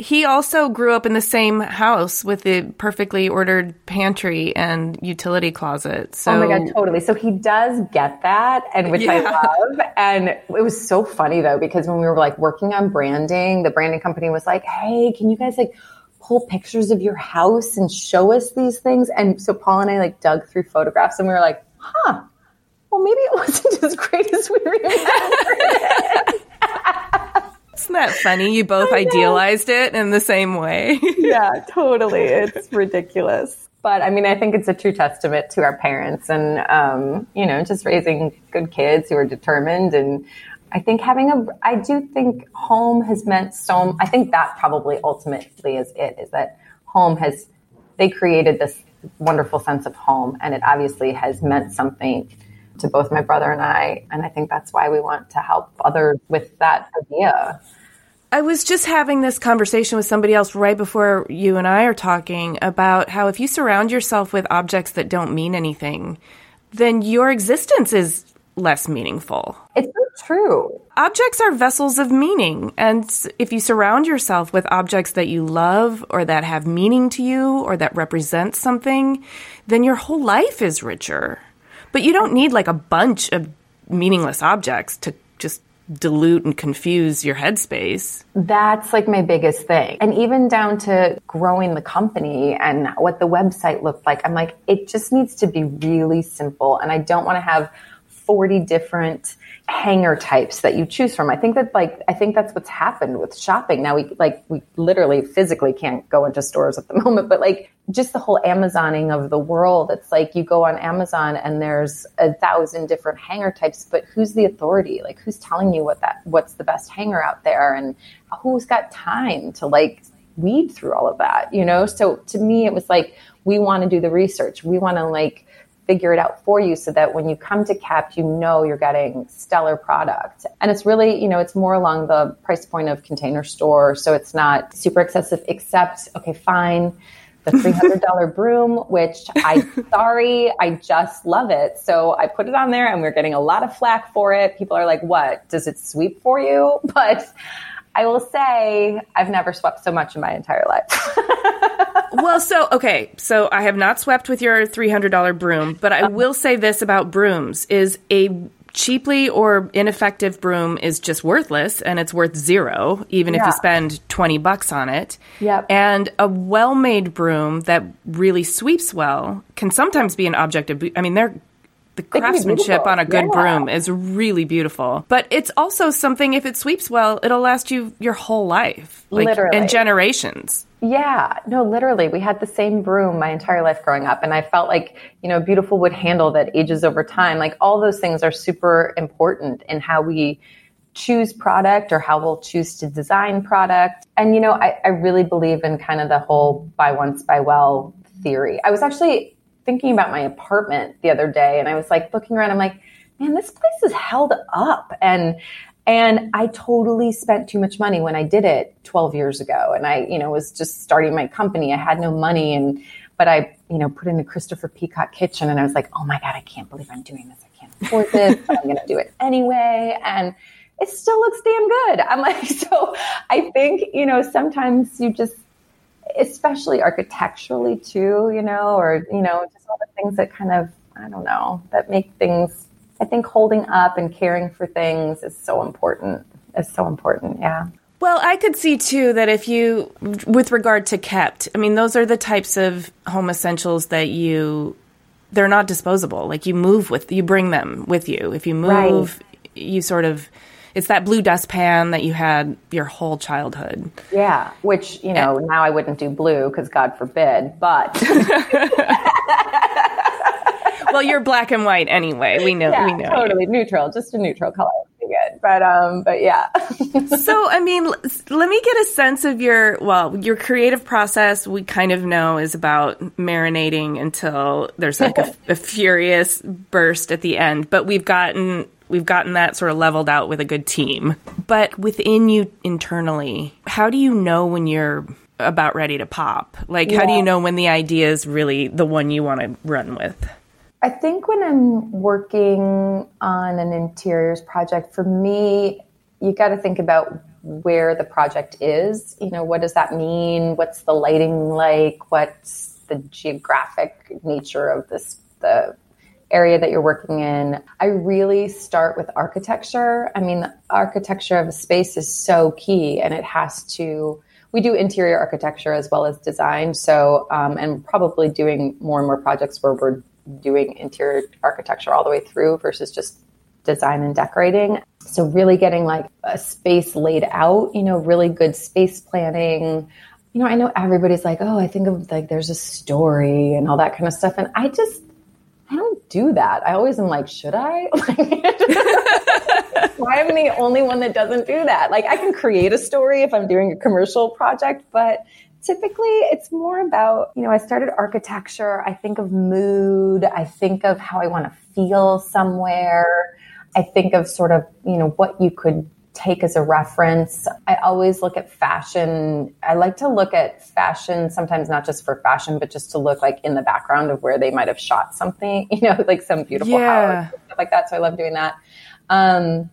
He also grew up in the same house with the perfectly ordered pantry and utility closet. So Oh my god, totally. So he does get that and which yeah. I love. And it was so funny though because when we were like working on branding, the branding company was like, "Hey, can you guys like pull pictures of your house and show us these things?" And so Paul and I like dug through photographs and we were like, "Huh, well, maybe it wasn't as great as we remembered. Isn't that funny? You both idealized it in the same way. yeah, totally. It's ridiculous. But I mean, I think it's a true testament to our parents and, um, you know, just raising good kids who are determined. And I think having a, I do think home has meant so, I think that probably ultimately is it, is that home has, they created this wonderful sense of home and it obviously has meant something to both my brother and I. And I think that's why we want to help others with that idea. I was just having this conversation with somebody else right before you and I are talking about how if you surround yourself with objects that don't mean anything, then your existence is less meaningful. It's so true. Objects are vessels of meaning. And if you surround yourself with objects that you love or that have meaning to you or that represent something, then your whole life is richer. But you don't need like a bunch of meaningless objects to just dilute and confuse your headspace. That's like my biggest thing. And even down to growing the company and what the website looked like, I'm like, it just needs to be really simple. And I don't want to have 40 different hanger types that you choose from. I think that like I think that's what's happened with shopping. Now we like we literally physically can't go into stores at the moment, but like just the whole Amazoning of the world. It's like you go on Amazon and there's a thousand different hanger types, but who's the authority? Like who's telling you what that what's the best hanger out there and who's got time to like weed through all of that, you know? So to me it was like we want to do the research. We want to like figure it out for you so that when you come to Kept, you know you're getting stellar product. And it's really, you know, it's more along the price point of container store. So it's not super excessive, except, okay, fine. The $300 broom, which I, sorry, I just love it. So I put it on there and we're getting a lot of flack for it. People are like, what? Does it sweep for you? But I will say I've never swept so much in my entire life. well, so okay, so I have not swept with your $300 broom, but I will say this about brooms is a cheaply or ineffective broom is just worthless and it's worth zero even yeah. if you spend 20 bucks on it. Yep. And a well-made broom that really sweeps well can sometimes be an object of I mean they're the craftsmanship on a good yeah. broom is really beautiful. But it's also something if it sweeps well, it'll last you your whole life. Like literally. and generations. Yeah, no, literally. We had the same broom my entire life growing up. And I felt like, you know, beautiful wood handle that ages over time. Like all those things are super important in how we choose product or how we'll choose to design product. And, you know, I, I really believe in kind of the whole buy once, buy well theory. I was actually thinking about my apartment the other day and I was like looking around, I'm like, man, this place is held up. And and I totally spent too much money when I did it 12 years ago. And I, you know, was just starting my company. I had no money and but I, you know, put in a Christopher Peacock kitchen and I was like, oh my God, I can't believe I'm doing this. I can't afford this, but I'm gonna do it anyway. And it still looks damn good. I'm like, so I think, you know, sometimes you just especially architecturally too, you know, or, you know, just all the things that kind of, I don't know, that make things, I think holding up and caring for things is so important. Is so important. Yeah. Well, I could see too that if you, with regard to kept, I mean, those are the types of home essentials that you, they're not disposable. Like you move with, you bring them with you. If you move, right. you sort of, it's that blue dustpan that you had your whole childhood. Yeah, which you know and, now I wouldn't do blue because God forbid, but. well, you're black and white anyway. We know. Yeah, we know. totally neutral, just a neutral color good. But um, but yeah. so I mean, l- let me get a sense of your well, your creative process. We kind of know is about marinating until there's like a, a furious burst at the end. But we've gotten we've gotten that sort of leveled out with a good team. But within you internally, how do you know when you're about ready to pop? Like, how do you know when the idea is really the one you want to run with? I think when I'm working on an interiors project, for me, you got to think about where the project is. You know, what does that mean? What's the lighting like? What's the geographic nature of this the area that you're working in? I really start with architecture. I mean, the architecture of a space is so key, and it has to. We do interior architecture as well as design. So, um, and probably doing more and more projects where we're doing interior architecture all the way through versus just design and decorating. So really getting like a space laid out, you know, really good space planning. You know, I know everybody's like, "Oh, I think of like there's a story and all that kind of stuff." And I just I don't do that. I always am like, "Should I?" Why am I the only one that doesn't do that? Like I can create a story if I'm doing a commercial project, but typically it's more about you know i started architecture i think of mood i think of how i want to feel somewhere i think of sort of you know what you could take as a reference i always look at fashion i like to look at fashion sometimes not just for fashion but just to look like in the background of where they might have shot something you know like some beautiful Yeah. house stuff like that so i love doing that um,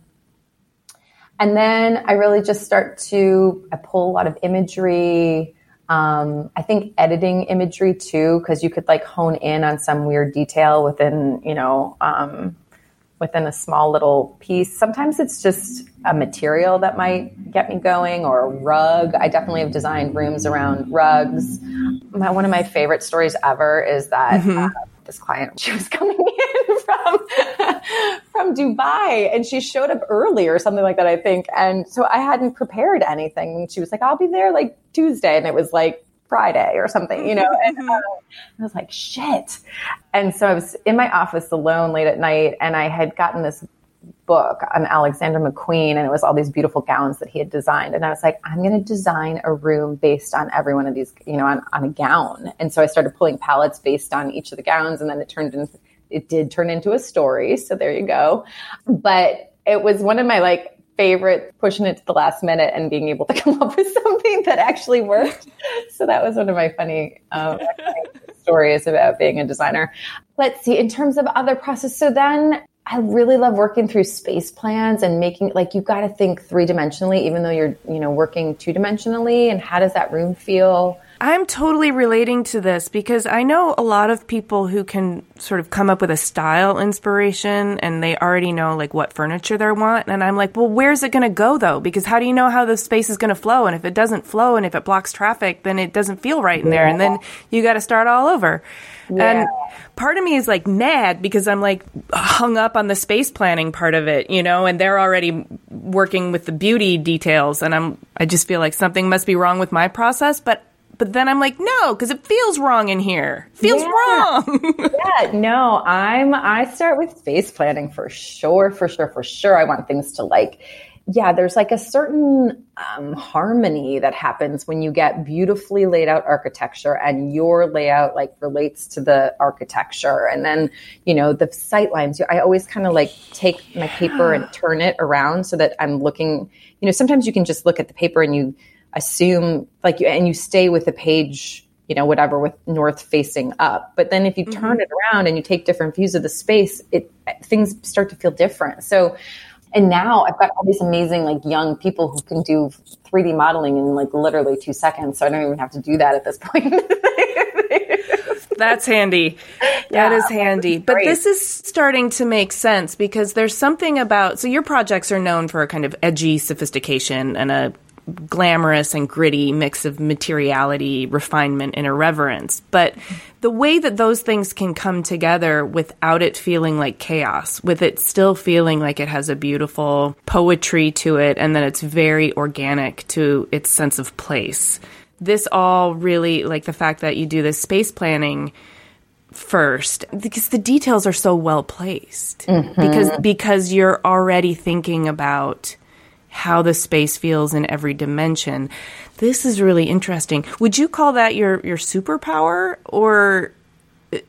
and then I really just start to I pull a lot of imagery. Um, I think editing imagery too, because you could like hone in on some weird detail within, you know, um, within a small little piece. Sometimes it's just a material that might get me going or a rug. I definitely have designed rooms around rugs. My, one of my favorite stories ever is that uh, this client, she was coming in from, from Dubai and she showed up early or something like that, I think. And so I hadn't prepared anything. And she was like, I'll be there like Tuesday. And it was like, Friday or something, you know, and uh, I was like, shit. And so I was in my office alone late at night and I had gotten this book on Alexander McQueen and it was all these beautiful gowns that he had designed. And I was like, I'm going to design a room based on every one of these, you know, on, on a gown. And so I started pulling palettes based on each of the gowns and then it turned into, it did turn into a story. So there you go. But it was one of my like favorite pushing it to the last minute and being able to come up with something that actually worked. So that was one of my funny um, stories about being a designer. Let's see, in terms of other process. So then I really love working through space plans and making like you've got to think three dimensionally, even though you're, you know, working two dimensionally. And how does that room feel? I'm totally relating to this because I know a lot of people who can sort of come up with a style inspiration and they already know like what furniture they want. And I'm like, well, where's it going to go though? Because how do you know how the space is going to flow? And if it doesn't flow and if it blocks traffic, then it doesn't feel right in there. And then you got to start all over. And part of me is like mad because I'm like hung up on the space planning part of it, you know, and they're already working with the beauty details. And I'm, I just feel like something must be wrong with my process. But but then I'm like, no, because it feels wrong in here. Feels Yeah. wrong. yeah, no, I'm I start with space planning for sure, for sure, for sure. I want things to like yeah, there's like a certain um, harmony that happens when you get beautifully laid out architecture and your layout like relates to the architecture. And then, you know, the sight lines, I always kind of like take my paper and turn it around so that I'm looking, you know, sometimes you can just look at the paper and you assume like you, and you stay with the page you know whatever with north facing up but then if you mm-hmm. turn it around and you take different views of the space it things start to feel different so and now I've got all these amazing like young people who can do 3D modeling in like literally two seconds. So I don't even have to do that at this point. That's handy. that Yeah, is handy. But this is starting to make sense because there's something about so your projects are known for a kind of edgy sophistication and a glamorous and gritty mix of materiality, refinement, and irreverence. But the way that those things can come together without it feeling like chaos, with it still feeling like it has a beautiful poetry to it, and that it's very organic to its sense of place. This all really, like the fact that you do this space planning, first because the details are so well placed mm-hmm. because because you're already thinking about how the space feels in every dimension. This is really interesting. Would you call that your your superpower or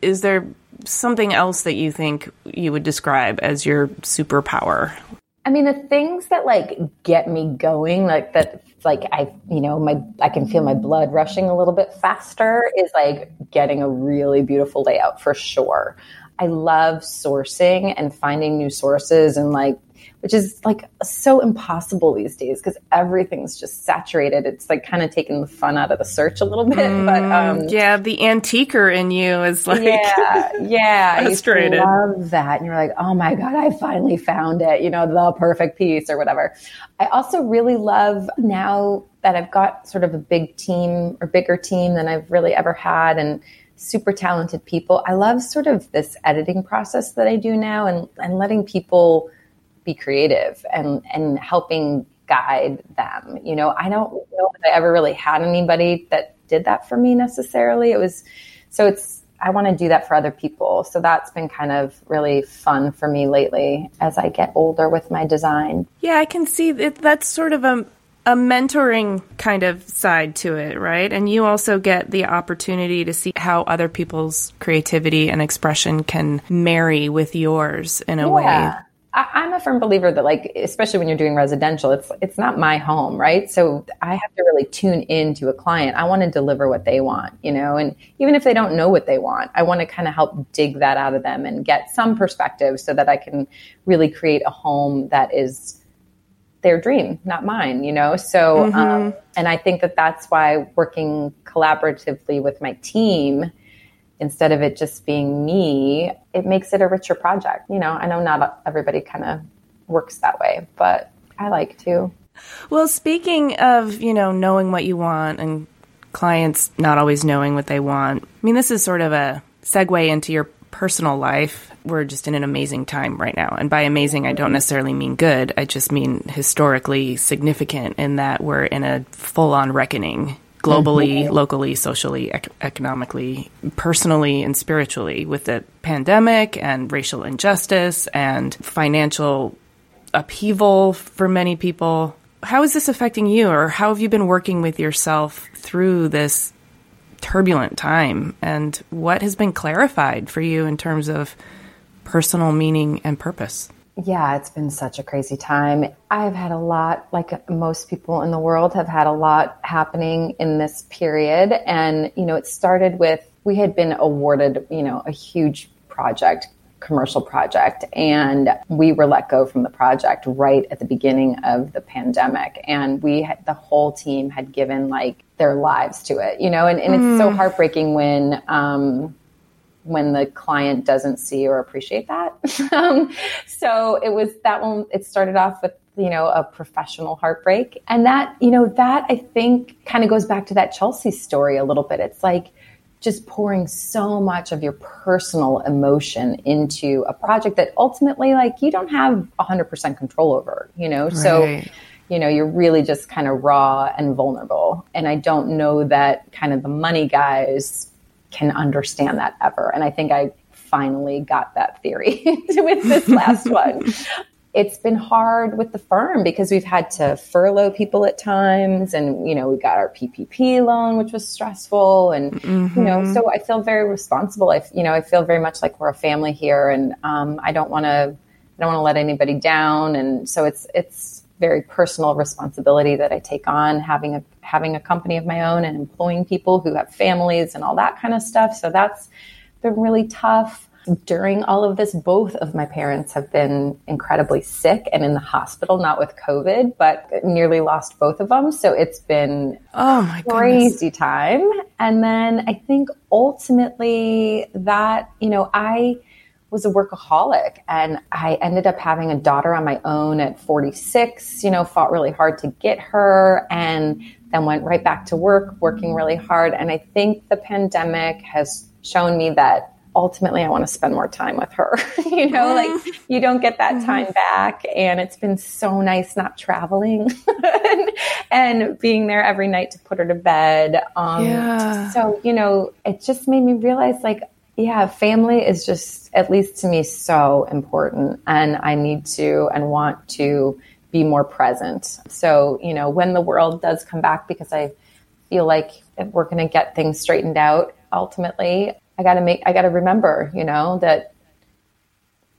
is there something else that you think you would describe as your superpower? I mean, the things that like get me going, like that, like I, you know, my I can feel my blood rushing a little bit faster is like getting a really beautiful layout for sure. I love sourcing and finding new sources and like which is like so impossible these days because everything's just saturated. It's like kind of taking the fun out of the search a little bit. Mm, but um, yeah, the antiquer in you is like yeah, yeah, frustrated. I love that, and you're like, oh my god, I finally found it. You know, the perfect piece or whatever. I also really love now that I've got sort of a big team or bigger team than I've really ever had, and super talented people. I love sort of this editing process that I do now and, and letting people be creative and and helping guide them. You know, I don't know if I ever really had anybody that did that for me necessarily. It was so it's I want to do that for other people. So that's been kind of really fun for me lately as I get older with my design. Yeah, I can see that that's sort of a a mentoring kind of side to it, right? And you also get the opportunity to see how other people's creativity and expression can marry with yours in a yeah. way I, am a firm believer that like especially when you're doing residential it's it's not my home right? So i have to really tune in to a client. I want to deliver what they want you know? And even if they don't know what they want i want to kind of help dig that out of them and get some perspective so that i can really create a home that is their dream not mine you know? So mm-hmm. um, and i think that that's why working collaboratively with my team instead of it just being me, it makes it a richer project. You know, I know not everybody kind of works that way, but I like to. Well, speaking of, you know, knowing what you want and clients not always knowing what they want, I mean, this is sort of a segue into your personal life. We're just in an amazing time right now. And by amazing, I don't necessarily mean good. I just mean historically significant in that we're in a full on reckoning globally, mm-hmm. locally, socially, ec- economically, personally, and spiritually with the pandemic and racial injustice and financial upheaval for many people. How is this affecting you, or how have you been working with yourself through this turbulent time? And what has been clarified for you in terms of personal meaning and purpose? Yeah, it's been such a crazy time. I've had a lot, like most people in the world, have had a lot happening in this period. And, you know, it started with we had been awarded, you know, a huge project, commercial project, and we were let go from the project right at the beginning of the pandemic. And we had the whole team had given like their lives to it, you know, and, and mm. it's so mm. heartbreaking when, um, when the client doesn't see or appreciate that. um, so it was that one, it started off with, you know, a professional heartbreak. And that, you know, that I think kind of goes back to that Chelsea story a little bit. It's like, just pouring so much of your personal emotion into a project that ultimately like you don't have 100% control over you know right. so you know you're really just kind of raw and vulnerable and i don't know that kind of the money guys can understand that ever. And I think I finally got that theory with this last one. It's been hard with the firm because we've had to furlough people at times and you know we got our PPP loan which was stressful and mm-hmm. you know mm-hmm. so I feel very responsible I you know I feel very much like we're a family here and um, I don't want to I don't want to let anybody down and so it's it's very personal responsibility that I take on having a having a company of my own and employing people who have families and all that kind of stuff. So that's been really tough. During all of this, both of my parents have been incredibly sick and in the hospital, not with COVID, but nearly lost both of them. So it's been oh my crazy goodness. time. And then I think ultimately that, you know, I was a workaholic and I ended up having a daughter on my own at 46, you know, fought really hard to get her and then went right back to work, working really hard. And I think the pandemic has shown me that ultimately I want to spend more time with her. you know, like you don't get that time mm-hmm. back. And it's been so nice not traveling and, and, being there every night to put her to bed. Um, yeah. So, you know, it just made me realize like, yeah, family is just, at least to me, so important. And I need to and want to be more present. So, you know, when the world does come back, because I feel like we're going to get things straightened out ultimately, I got to make, I got to remember, you know, that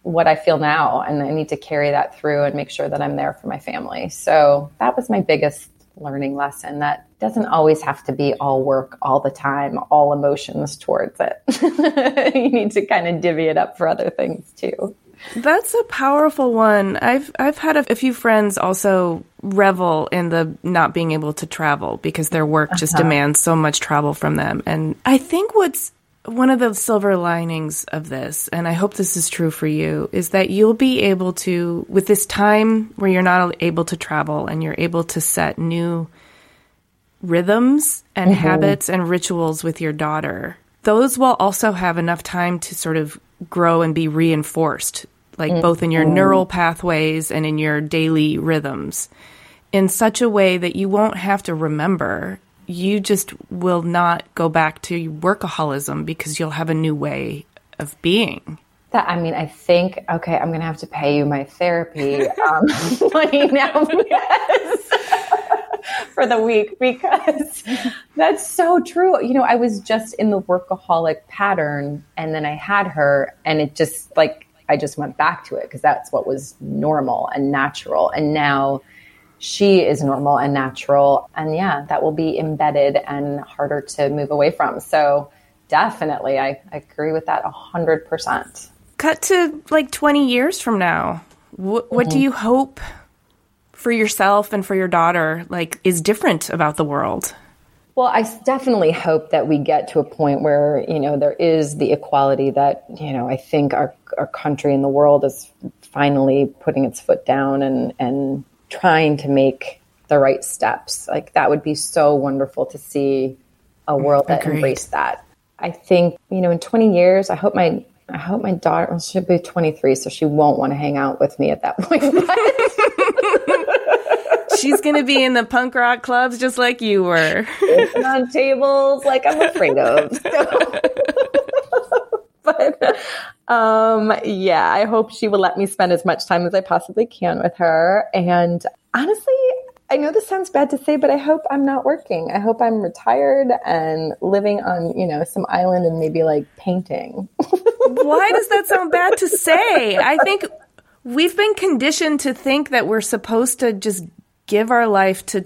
what I feel now and I need to carry that through and make sure that I'm there for my family. So that was my biggest learning lesson that doesn't always have to be all work all the time, all emotions towards it. you need to kind of divvy it up for other things too. That's a powerful one. I've I've had a, a, few friends also revel in the not being able to travel because their work just uh-huh. demands so much travel from them. And I think what's one of the silver linings of this, and I hope this is true for you, is that you'll be able to, with this time where you're not able to travel and you're able to set new rhythms and mm-hmm. habits and rituals with your daughter, those will also have enough time to sort of grow and be reinforced, like mm-hmm. both in your neural pathways and in your daily rhythms, in such a way that you won't have to remember you just will not go back to workaholism because you'll have a new way of being. That I mean, I think okay, I'm gonna have to pay you my therapy um, money now for the week because that's so true. You know, I was just in the workaholic pattern, and then I had her, and it just like I just went back to it because that's what was normal and natural, and now she is normal and natural. And yeah, that will be embedded and harder to move away from. So definitely, I, I agree with that 100%. Cut to like 20 years from now. What, what mm-hmm. do you hope for yourself and for your daughter like is different about the world? Well, I definitely hope that we get to a point where, you know, there is the equality that, you know, I think our, our country and the world is finally putting its foot down and, and trying to make the right steps. Like that would be so wonderful to see a mm, world that Agreed. embraced that. I think, you know, in 20 years, I hope my I hope my daughter well, she'll be 23, so she won't want to hang out with me at that point. She's going to be in the punk rock clubs just like you were. on tables like I'm afraid of. So. but um, yeah, I hope she will let me spend as much time as I possibly can with her. And honestly, I know this sounds bad to say, but I hope I'm not working. I hope I'm retired and living on, you know, some island and maybe like painting. Why does that sound bad to say? I think we've been conditioned to think that we're supposed to just give our life to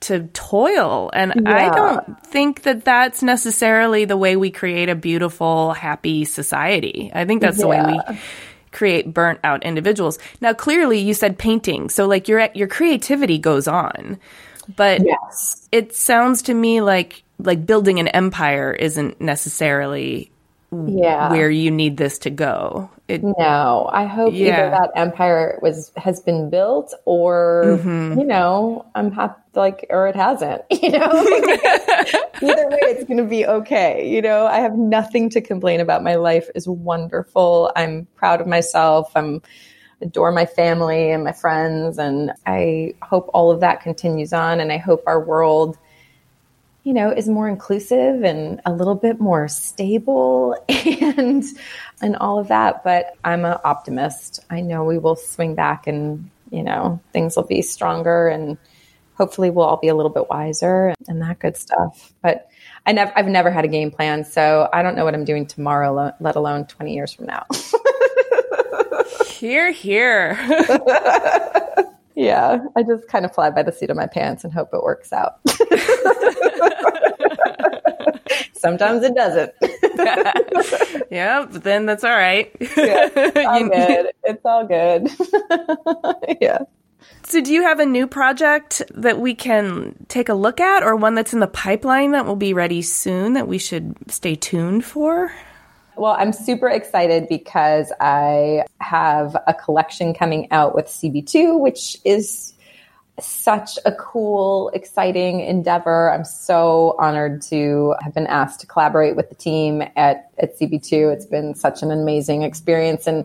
to toil. And yeah. I don't think that that's necessarily the way we create a beautiful, happy society. I think that's yeah. the way we create burnt out individuals. Now, clearly you said painting. So like your, your creativity goes on, but yes. it sounds to me like, like building an empire isn't necessarily yeah. where you need this to go. It, no, I hope yeah. either that empire was has been built or mm-hmm. you know I'm happy like or it hasn't. You know, either way, it's going to be okay. You know, I have nothing to complain about. My life is wonderful. I'm proud of myself. I'm adore my family and my friends, and I hope all of that continues on. And I hope our world you know, is more inclusive and a little bit more stable and and all of that. But I'm an optimist. I know we will swing back and, you know, things will be stronger and hopefully we'll all be a little bit wiser and that good stuff. But I never I've never had a game plan, so I don't know what I'm doing tomorrow, let alone 20 years from now. here, here. yeah, I just kind of fly by the seat of my pants and hope it works out. Sometimes it doesn't. yeah, but then that's all right. yeah, it's all good. It's all good. yeah. So, do you have a new project that we can take a look at, or one that's in the pipeline that will be ready soon that we should stay tuned for? Well, I'm super excited because I have a collection coming out with CB2, which is such a cool, exciting endeavor. I'm so honored to have been asked to collaborate with the team at, at CB2. It's been such an amazing experience. And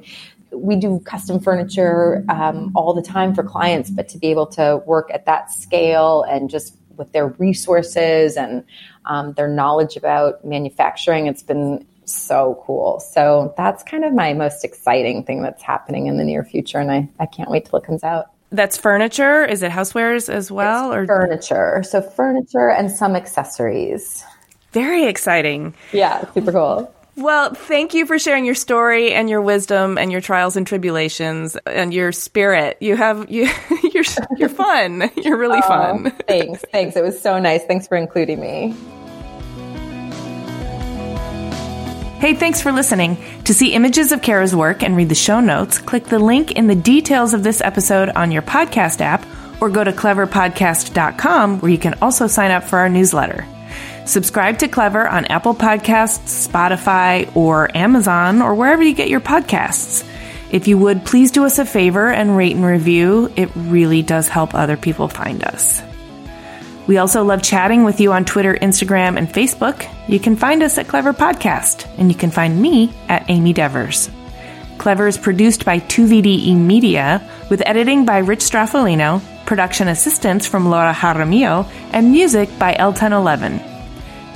we do custom furniture um, all the time for clients, but to be able to work at that scale and just with their resources and um, their knowledge about manufacturing, it's been so cool. So that's kind of my most exciting thing that's happening in the near future. And I, I can't wait till it comes out. That's furniture. Is it housewares as well, it's or furniture? So furniture and some accessories. Very exciting. Yeah, super cool. Well, thank you for sharing your story and your wisdom and your trials and tribulations and your spirit. You have you you're you're fun. You're really oh, fun. Thanks. Thanks. It was so nice. Thanks for including me. Hey, thanks for listening. To see images of Kara's work and read the show notes, click the link in the details of this episode on your podcast app or go to cleverpodcast.com where you can also sign up for our newsletter. Subscribe to Clever on Apple Podcasts, Spotify, or Amazon, or wherever you get your podcasts. If you would, please do us a favor and rate and review. It really does help other people find us. We also love chatting with you on Twitter, Instagram, and Facebook. You can find us at Clever Podcast, and you can find me at Amy Devers. Clever is produced by 2VDE Media, with editing by Rich Stroffolino, production assistance from Laura Jaramillo, and music by El Ten Eleven.